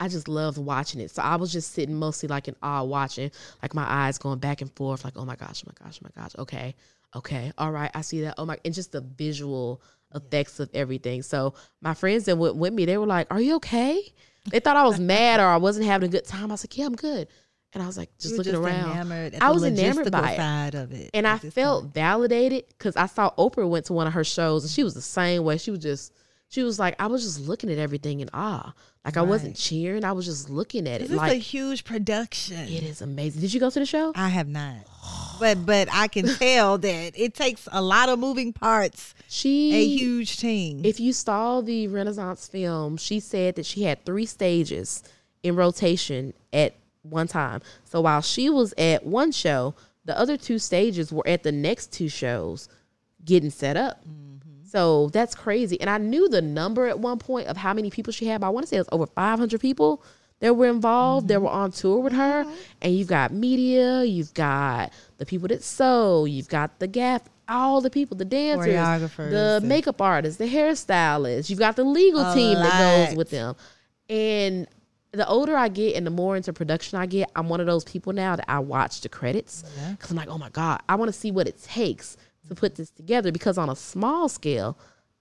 I just loved watching it. So I was just sitting mostly like in awe watching, like my eyes going back and forth, like, oh my gosh, oh my gosh, oh my gosh. Okay. Okay. All right. I see that. Oh my and just the visual effects of everything. So my friends that went with me, they were like, Are you okay? They thought I was mad or I wasn't having a good time. I was like, Yeah, I'm good. And I was like, just looking around. enamored at I was enamored by it. side of it. And I felt point. validated because I saw Oprah went to one of her shows and she was the same way. She was just, she was like, I was just looking at everything in awe. Like I wasn't cheering. I was just looking at it. This is a huge production. it is amazing. Did you go to the show? I have not, but but I can tell that it takes a lot of moving parts, She a huge team. If you saw the Renaissance film, she said that she had three stages in rotation at one time. So while she was at one show, the other two stages were at the next two shows getting set up. Mm. So that's crazy. And I knew the number at one point of how many people she had, but I want to say it was over 500 people that were involved that were on tour with her. And you've got media, you've got the people that sew, you've got the gaff, all the people, the dancers, Choreographers the makeup artists, the hairstylists, you've got the legal team that goes with them. And the older I get and the more into production I get, I'm one of those people now that I watch the credits because I'm like, oh my God, I want to see what it takes to put this together because on a small scale,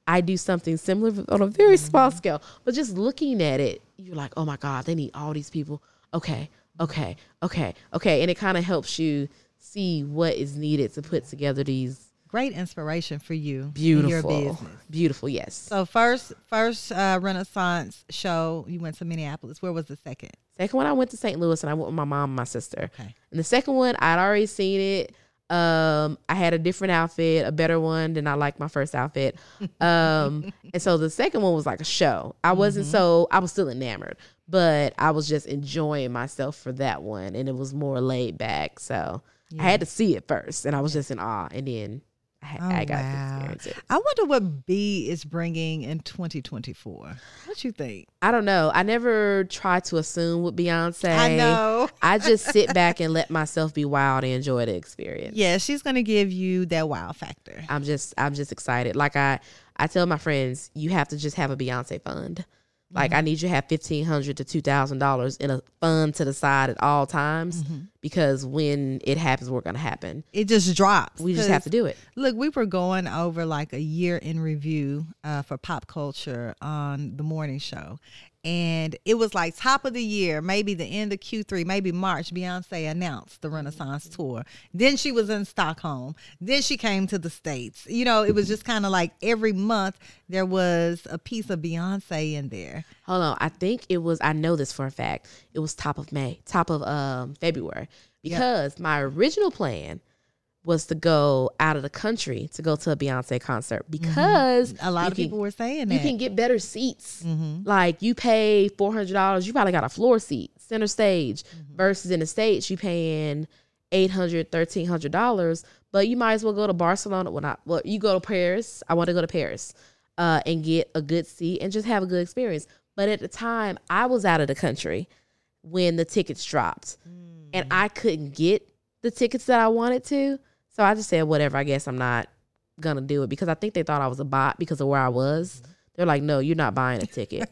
I do something similar on a very small scale. But just looking at it, you're like, oh my God, they need all these people. Okay, okay, okay, okay. And it kind of helps you see what is needed to put together these great inspiration for you. Beautiful, your business. beautiful. Yes. So first, first uh, Renaissance show, you went to Minneapolis. Where was the second? Second one, I went to St. Louis, and I went with my mom and my sister. Okay. And the second one, I'd already seen it. Um, I had a different outfit, a better one than I liked my first outfit. Um, and so the second one was like a show. I wasn't Mm-hmm. so I was still enamored, but I was just enjoying myself for that one, and it was more laid back. So I had to see it first, and I was just in awe, and then I, Oh, I got wow. to experience it. I wonder what B is bringing in 2024. What you think? I don't know. I never try to assume with Beyonce. I know. I just sit back and let myself be wild and enjoy the experience. Yeah, she's gonna give you that wow factor. I'm just I'm just excited. Like I I tell my friends, you have to just have a Beyonce fund. Like Mm-hmm. I need you to have fifteen hundred to two thousand dollars in a fund to the side at all times Mm-hmm. because when it happens, we're gonna happen. It just drops. We just have to do it. Look, we were going over like a year in review uh, for pop culture on the morning show. And it was like top of the year, maybe the end of Q3, maybe March. Beyonce announced the Renaissance tour. Then she was in Stockholm. Then she came to the States. You know, it was just kind of like every month there was a piece of Beyonce in there. Hold on. I think it was I know this for a fact. It was top of May, top of um February. Because my original plan was to go out of the country to go to a Beyonce concert because Mm-hmm. A lot of can- people were saying that. you can get better seats. Mm-hmm. Like you pay four hundred dollars, you probably got a floor seat, center stage. Mm-hmm. Versus in the states, you paying eight hundred, thirteen hundred dollars. But you might as well go to Barcelona. Well, not well. You go to Paris. I want to go to Paris, uh, and get a good seat and just have a good experience. But at the time, I was out of the country when the tickets dropped, and I couldn't get the tickets that I wanted to. So I just said, whatever. I guess I'm not gonna do it because I think they thought I was a bot because of where I was. They're like, no, you're not buying a ticket.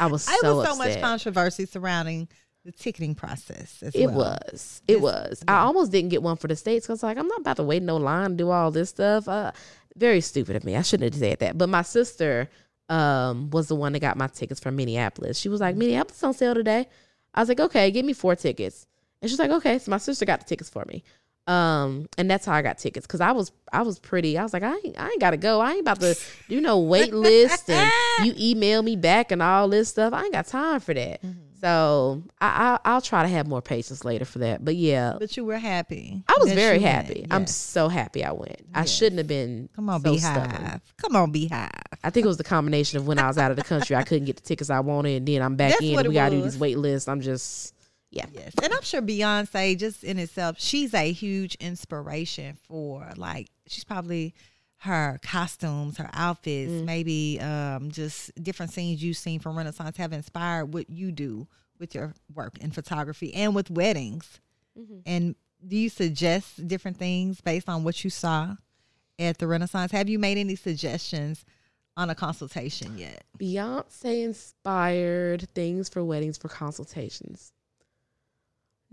I was so was so upset. much controversy surrounding the ticketing process as It well. was. It It's- was. I almost didn't get one for the states because like I'm not about to wait no line to do all this stuff. Uh, very stupid of me. I shouldn't have said that. But my sister um was the one that got my tickets from Minneapolis. She was like, Minneapolis on sale today. I was like, okay, give me four tickets. And she's like, okay. So my sister got the tickets for me. Um, and that's how I got tickets because I was I was pretty. I was like, I ain't I ain't gotta go. I ain't about to do no wait list and you email me back and all this stuff. I ain't got time for that. So I, I I'll try to have more patience later for that. But yeah, But you were happy. I was very you happy. I'm so happy I went. I shouldn't have been. Come on, so BeyHive. stubborn. Come on, BeyHive. I think it was the combination of when I was out of the country, I couldn't get the tickets I wanted, and then I'm back That's in. and we gotta do these wait lists. I'm just yeah. Yes. And I'm sure Beyonce, just in itself, she's a huge inspiration for like, she's probably her costumes, her outfits, Mm. maybe um, just different scenes you've seen from Renaissance have inspired what you do with your work in photography and with weddings. Mm-hmm. And do you suggest different things based on what you saw at the Renaissance? Have you made any suggestions on a consultation yet? Beyonce inspired things for weddings for consultations.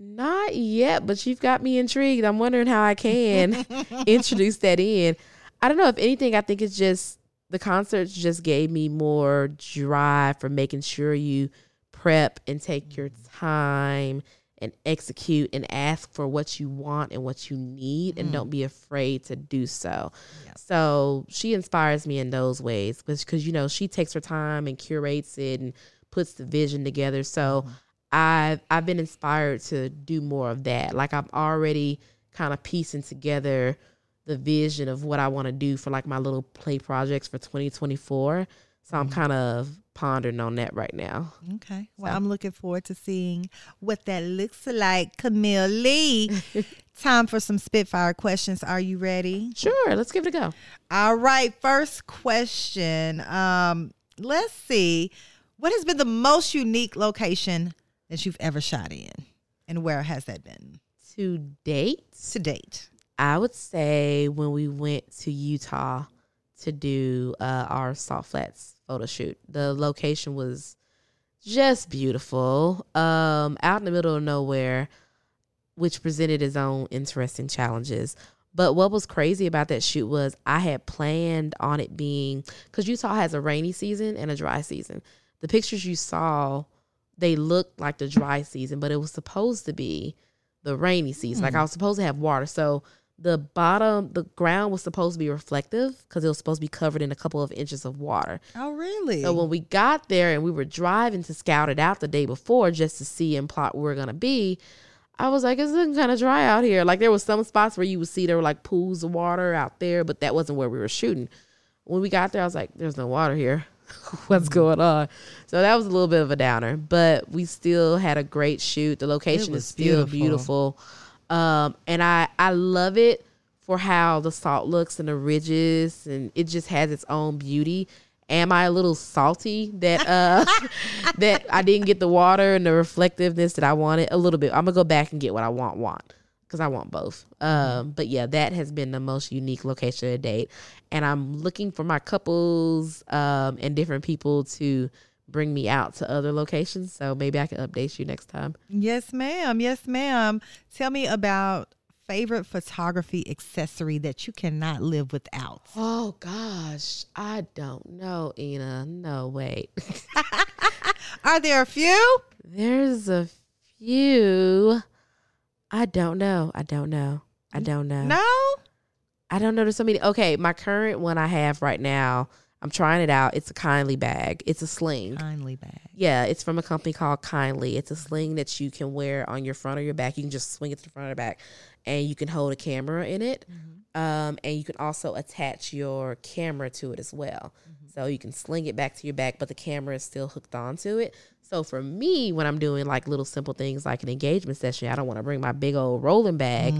Not yet, but you've got me intrigued. I'm wondering how I can introduce that in. I don't know. If anything, I think it's just the concerts just gave me more drive for making sure you prep and take your mm-hmm. time and execute and ask for what you want and what you need and don't mm-hmm. be afraid to do so. So she inspires me in those ways because you know she takes her time and curates it and puts the vision together. So mm-hmm. I've I've been inspired to do more of that. Like I'm already kind of piecing together the vision of what I want to do for like my little play projects for 2024. So I'm kind of pondering on that right now. Okay. Well, I'm looking forward to seeing what that looks like. Camille Leigh. Time for some Spitfire questions. Are you ready? Sure, let's give it a go. All right. First question. Um, let's see. What has been the most unique location that you've ever shot in? And where has that been To date, to date? I would say when we went to Utah to do uh, our Salt Flats photo shoot, the location was just beautiful, um, out in the middle of nowhere, which presented its own interesting challenges. But what was crazy about that shoot was I had planned on it being because Utah has a rainy season and a dry season. The pictures you saw, they looked like the dry season, but it was supposed to be the rainy season. Like I hmm. was supposed to have water. So the bottom, the ground was supposed to be reflective because it was supposed to be covered in a couple of inches of water. Oh, really? So when we got there and we were driving to scout it out the day before just to see and plot where we're gonna be, I was like, it's looking kind of dry out here. Like there was some spots where you would see there were like pools of water out there, but that wasn't where we were shooting. When we got there, I was like, there's no water here. What's going on? So that was a little bit of a downer, but we still had a great shoot. The location is still beautiful. beautiful. Um, and I, I love it for how the salt looks and the ridges and it just has its own beauty. Am I a little salty that uh that I didn't get the water and the reflectiveness that I wanted? A little bit. I'm gonna go back and get what I want want because I want both. Um, but yeah, that has been the most unique location to date, and I'm looking for my couples um and different people to bring me out to other locations. So maybe I can update you next time. yes, ma'am. Yes, ma'am. Tell me about favorite photography accessory that you cannot live without. Oh gosh, I don't know, Ina. No, wait. Are there a few? There's a few. I don't know. I don't know. I don't know. No. I don't know. There's so many. Okay, my current one I have right now, I'm trying it out. It's a kindly bag. It's a sling. Kindly bag. Yeah, it's from a company called Kindly. It's a sling that you can wear on your front or your back. You can just swing it to the front or back, and you can hold a camera in it. Um, and you can also attach your camera to it as well. So you can sling it back to your back, but the camera is still hooked onto it. So for me, when I'm doing like little simple things like an engagement session, I don't want to bring my big old rolling bag.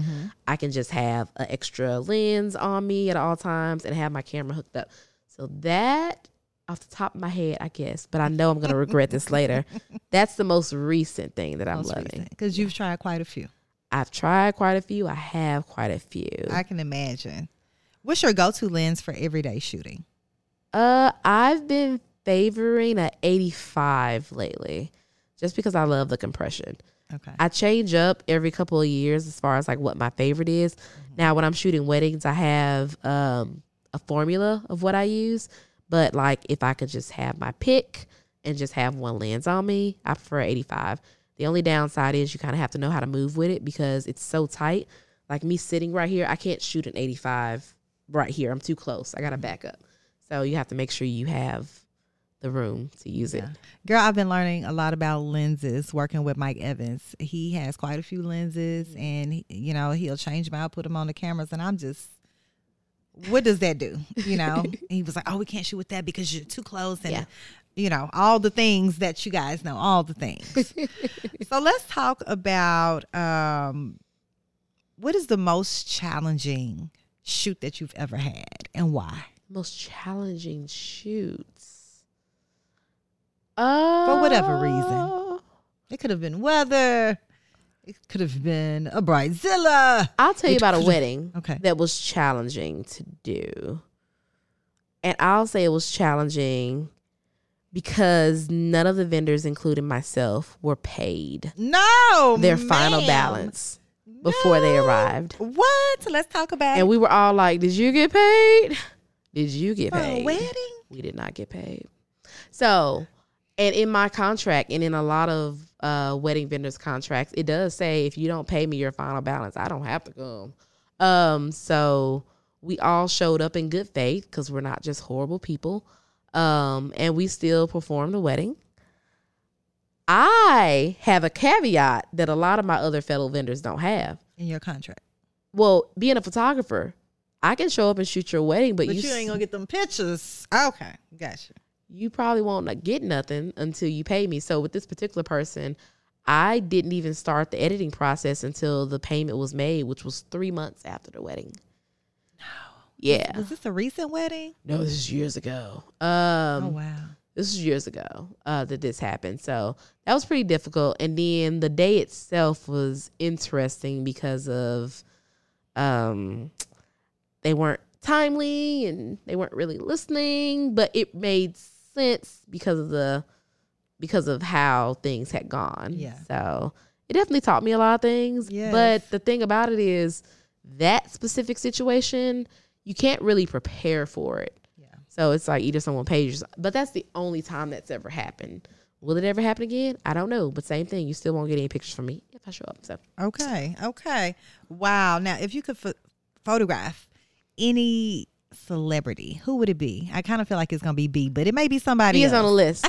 I can just have an extra lens on me at all times and have my camera hooked up. So that off the top of my head, I guess, but I know I'm gonna regret this later. That's the most recent thing that I'm loving. Because you've tried quite a few. I've tried quite a few. I have quite a few. I can imagine. What's your go-to lens for everyday shooting? Uh, I've been favoring a 85 lately, just because I love the compression. Okay. I change up every couple of years as far as like what my favorite is. Now, when I'm shooting weddings, I have um a formula of what I use, but like if I could just have my pick and just have one lens on me, I prefer 85. The only downside is you kind of have to know how to move with it because it's so tight. Like me sitting right here, I can't shoot an 85 right here. I'm too close. I got to back up. So you have to make sure you have the room to use it. Girl, I've been learning a lot about lenses working with Mike Evans. He has quite a few lenses and he- you know, he'll change them out, put them on the cameras and I'm just what does that do? You know, he was like, "Oh, we can't shoot with that because you're too close," and Yeah. you know all the things that you guys know, all the things. so let's talk about um, what is the most challenging shoot that you've ever had and why? Most challenging shoots. Uh, For whatever reason. It could have been weather. It could have been a bridezilla. I'll tell you It about a wedding Okay. that was challenging to do. And I'll say it was challenging because none of the vendors, including myself, were paid No, their final balance before they arrived. What? Let's talk about And we were all like, Did you get paid? Did you get for paid? wedding. we did not get paid. So, and in my contract and in a lot of uh, wedding vendors' contracts, it does say if you don't pay me your final balance, I don't have to come. Um, so we all showed up in good faith because we're not just horrible people. Um, and we still performed the wedding. I have a caveat that a lot of my other fellow vendors don't have. in your contract. Well, being a photographer, I can show up and shoot your wedding, but, But you you, ain't gonna get them pictures. Okay, gotcha. You probably won't get nothing until you pay me. So with this particular person, I didn't even start the editing process until the payment was made, which was three months after the wedding. No. Yeah. Was this a recent wedding? No, this is years ago. Um, oh wow. this is years ago uh, that this happened. So that was pretty difficult. And then the day itself was interesting because of um, they weren't timely and they weren't really listening, but it made sense because of the because of how things had gone. Yeah. So it definitely taught me a lot of things. Yes. But the thing about it is that specific situation, you can't really prepare for it. Yeah. So it's like either someone pays you, but that's the only time that's ever happened. Will it ever happen again? I don't know. But same thing, you still won't get any pictures from me if I show up. So Okay. Okay. Wow. Now, if you could ph- photograph any celebrity, who would it be? I kind of feel like it's gonna be B, but it may be somebody. B is else. on the list.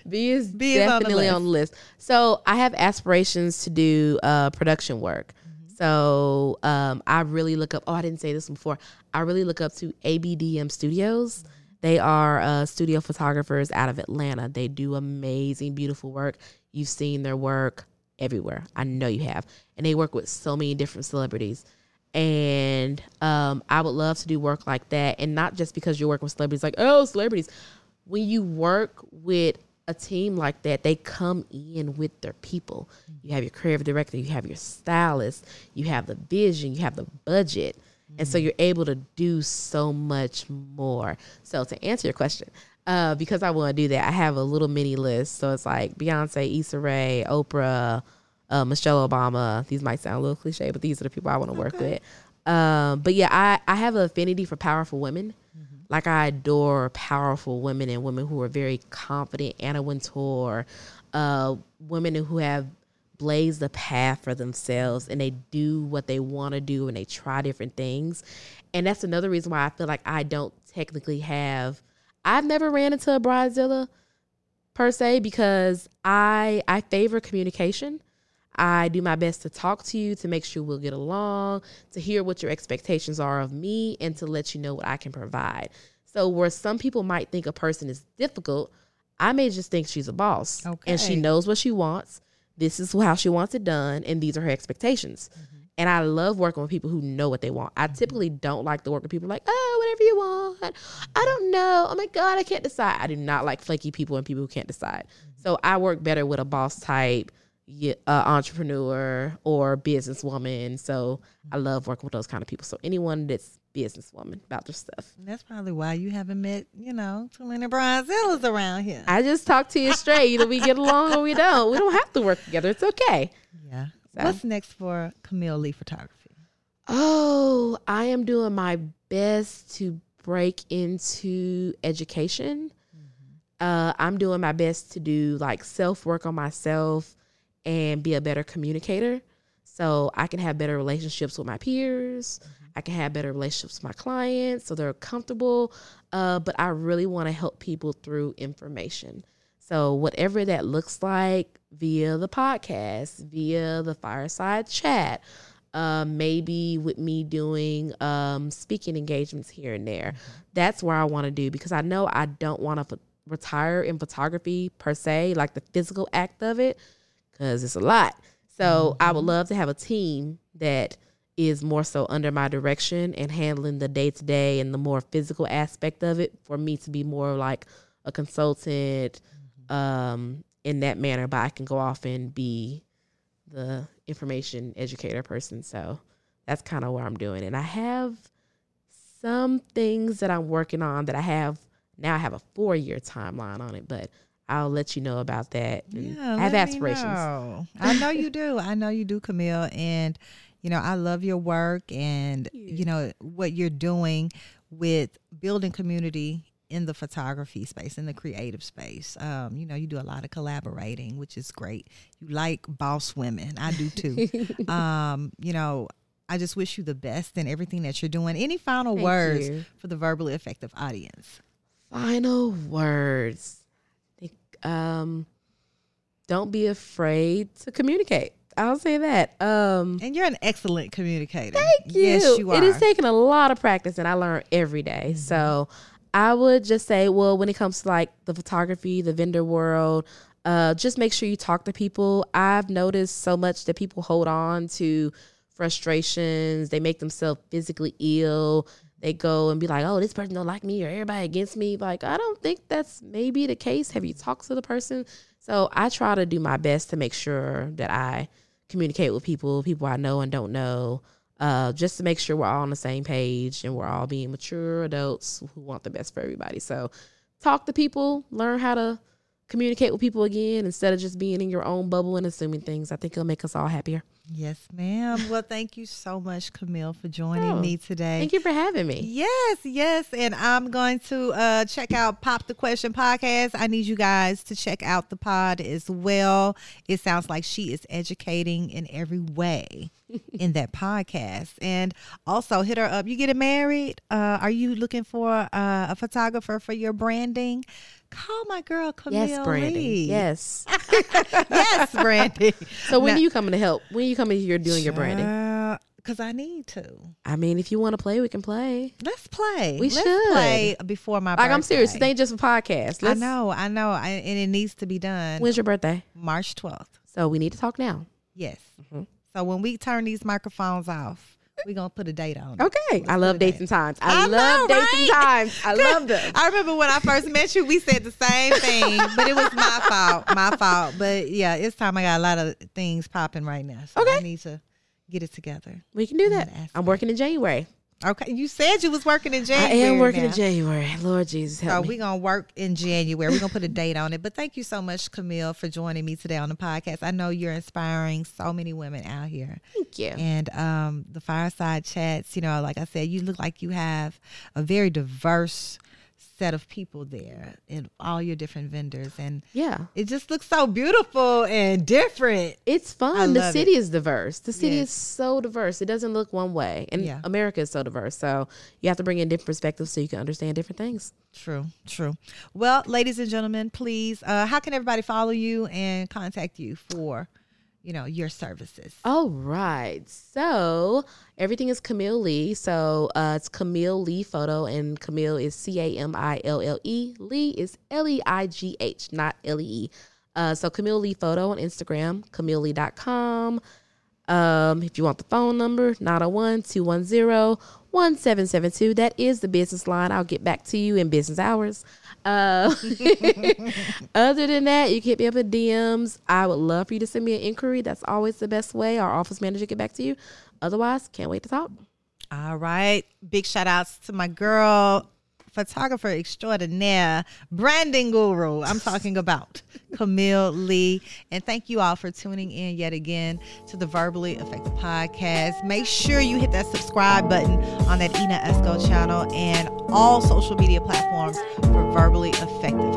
B is B is on the definitely on the list. So I have aspirations to do uh, production work. Mm-hmm. So um, I really look up. Oh, I didn't say this before. I really look up to ABDM Studios. Mm-hmm. They are uh, studio photographers out of Atlanta. They do amazing, beautiful work. You've seen their work everywhere. I know you have, and they work with so many different celebrities. And um, I would love to do work like that, and not just because you're working with celebrities, like oh, celebrities. When you work with a team like that, they come in with their people. You have your creative director, you have your stylist, you have the vision, you have the budget. And so you're able to do so much more. So to answer your question, uh, because I want to do that, I have a little mini list. So it's like Beyonce, Issa Rae, Oprah, uh, Michelle Obama. These might sound a little cliche, but these are the people I want to work with. Um, but yeah, I, I have an affinity for powerful women. Like I adore powerful women and women who are very confident. Anna Wintour, uh, women who have blazed the path for themselves and they do what they want to do and they try different things. And that's another reason why I feel like I don't technically have. I've never ran into a bridezilla per se because I I favor communication. I do my best to talk to you to make sure we'll get along, to hear what your expectations are of me, and to let you know what I can provide. So, where some people might think a person is difficult, I may just think she's a boss and she knows what she wants. This is how she wants it done, and these are her expectations. Mm-hmm. And I love working with people who know what they want. I mm-hmm. typically don't like to work with people like, oh, whatever you want. I don't know. Oh my God, I can't decide. I do not like flaky people and people who can't decide. Mm-hmm. So I work better with a boss type, uh, entrepreneur or businesswoman. So I love working with those kind of people. So anyone that's businesswoman about their stuff. That's probably why you haven't met, you know, too many bridezillas around here. I just talk to you straight. Either we get along or we don't. We don't have to work together. It's okay. yeah. So- What's next for Camille Leigh Photography? Oh, I am doing my best to break into education. Uh, I'm doing my best to do like self work on myself and be a better communicator. So I can have better relationships with my peers. I can have better relationships with my clients so they're comfortable. Uh, but I really want to help people through information. So, whatever that looks like via the podcast, via the fireside chat, uh, maybe with me doing um, speaking engagements here and there. That's where I want to do because I know I don't want to retire in photography per se, like the physical act of it, because it's a lot. So I would love to have a team that is more so under my direction and handling the day to day and the more physical aspect of it for me to be more like a consultant um, in that manner. But I can go off and be the information educator person. So that's kind of what I'm doing. And I have some things that I'm working on that I have now I have a four year timeline on it, but I'll let you know about that. and I have aspirations. know. I know you do. I know you do, Camille. And, you know, I love your work and, you know, what you're doing with building community in the photography space, in the creative space. Um, you know, you do a lot of collaborating, which is great. You like boss women. I do too. um, you know, I just wish you the best in everything that you're doing. Any final Thank words you. for the verbally effective audience? Final words. Um, don't be afraid to communicate. I'll say that. Um, And you're an excellent communicator. Thank you. Yes, you are. Mm-hmm. It is taking a lot of practice, and I learn every day. So I would just say, well, when it comes to like the photography, the vendor world, uh, just make sure you talk to people. I've noticed so much that people hold on to frustrations. They make themselves physically ill. They go and be like, "Oh, this person don't like me, or everybody against me." Like, I don't think that's maybe the case. Have you talked to the person? So I try to do my best to make sure that I communicate with people, people I know and don't know, uh, just to make sure we're all on the same page and we're all being mature adults who want the best for everybody. So talk to people, learn how to communicate with people again instead of just being in your own bubble and assuming things. I think it'll make us all happier. Yes, ma'am. Well, thank you so much, Camille, for joining oh, me today. Thank you for having me. Yes, yes. And I'm going to uh, check out Pop the Question podcast. I need you guys to check out the pod as well. It sounds like she is educating in every way in that podcast. And also hit her up. You getting married? Uh, are you looking for uh, a photographer for your branding? Call my girl Camille Yes, Brandy. Yes. yes, Brandy. So when now, are you coming to help? When are you coming here doing your branding? Because I need to. I mean, if you want to play, we can play. Let's play. We Let's should play before my. Like birthday. I'm serious. It ain't just a podcast. Let's, I know. I know. I, and it needs to be done. When's your birthday? March 12th. So we need to talk now. Yes. Mm-hmm. So when we turn these microphones off, we're gonna put a date on it. Okay. Let's I love dates and times. I, I love know, dates right? and times. I love them. I remember when I first met you, we said the same thing, but it was my fault. My fault. But yeah, it's time I got a lot of things popping right now. So okay. I need to get it together. We can do that. I'm working in January. Okay, you said you was working in January. I am working now. in January. Lord Jesus, help so we're gonna work in January. We're gonna put a date on it. But thank you so much, Camille, for joining me today on the podcast. I know you're inspiring so many women out here. Thank you. And um, the fireside chats, you know, like I said, you look like you have a very diverse set of people there and all your different vendors. And yeah. it just looks so beautiful and different. It's fun. The city it. is diverse. The city yes. is so diverse. It doesn't look one way. And yeah. america is so diverse. So you have to bring in different perspectives so you can understand different things. True true. Well ladies and gentlemen please uh, how can everybody follow you and contact you for you know your services. All right. So everything is camille leigh. So uh, it's camille leigh photo and camille is c-a-m-i-l-l-e leigh is l-e-i-g-h not l-e-e uh, so camille leigh photo on instagram camilleleigh.com um, if you want the phone number 901-210-1772 that is the business line i'll get back to you in business hours uh, other than that, you can hit me up at DMs. I would love for you to send me an inquiry. That's always the best way. Our office manager get back to you. Otherwise, can't wait to talk. All right. Big shout outs to my girl, photographer extraordinaire, branding guru. I'm talking about Camille Leigh. And thank you all for tuning in yet again to the Verbally Effective Podcast. Make sure you hit that subscribe button on that Ina Esco channel and all social media platforms for Verbally Effective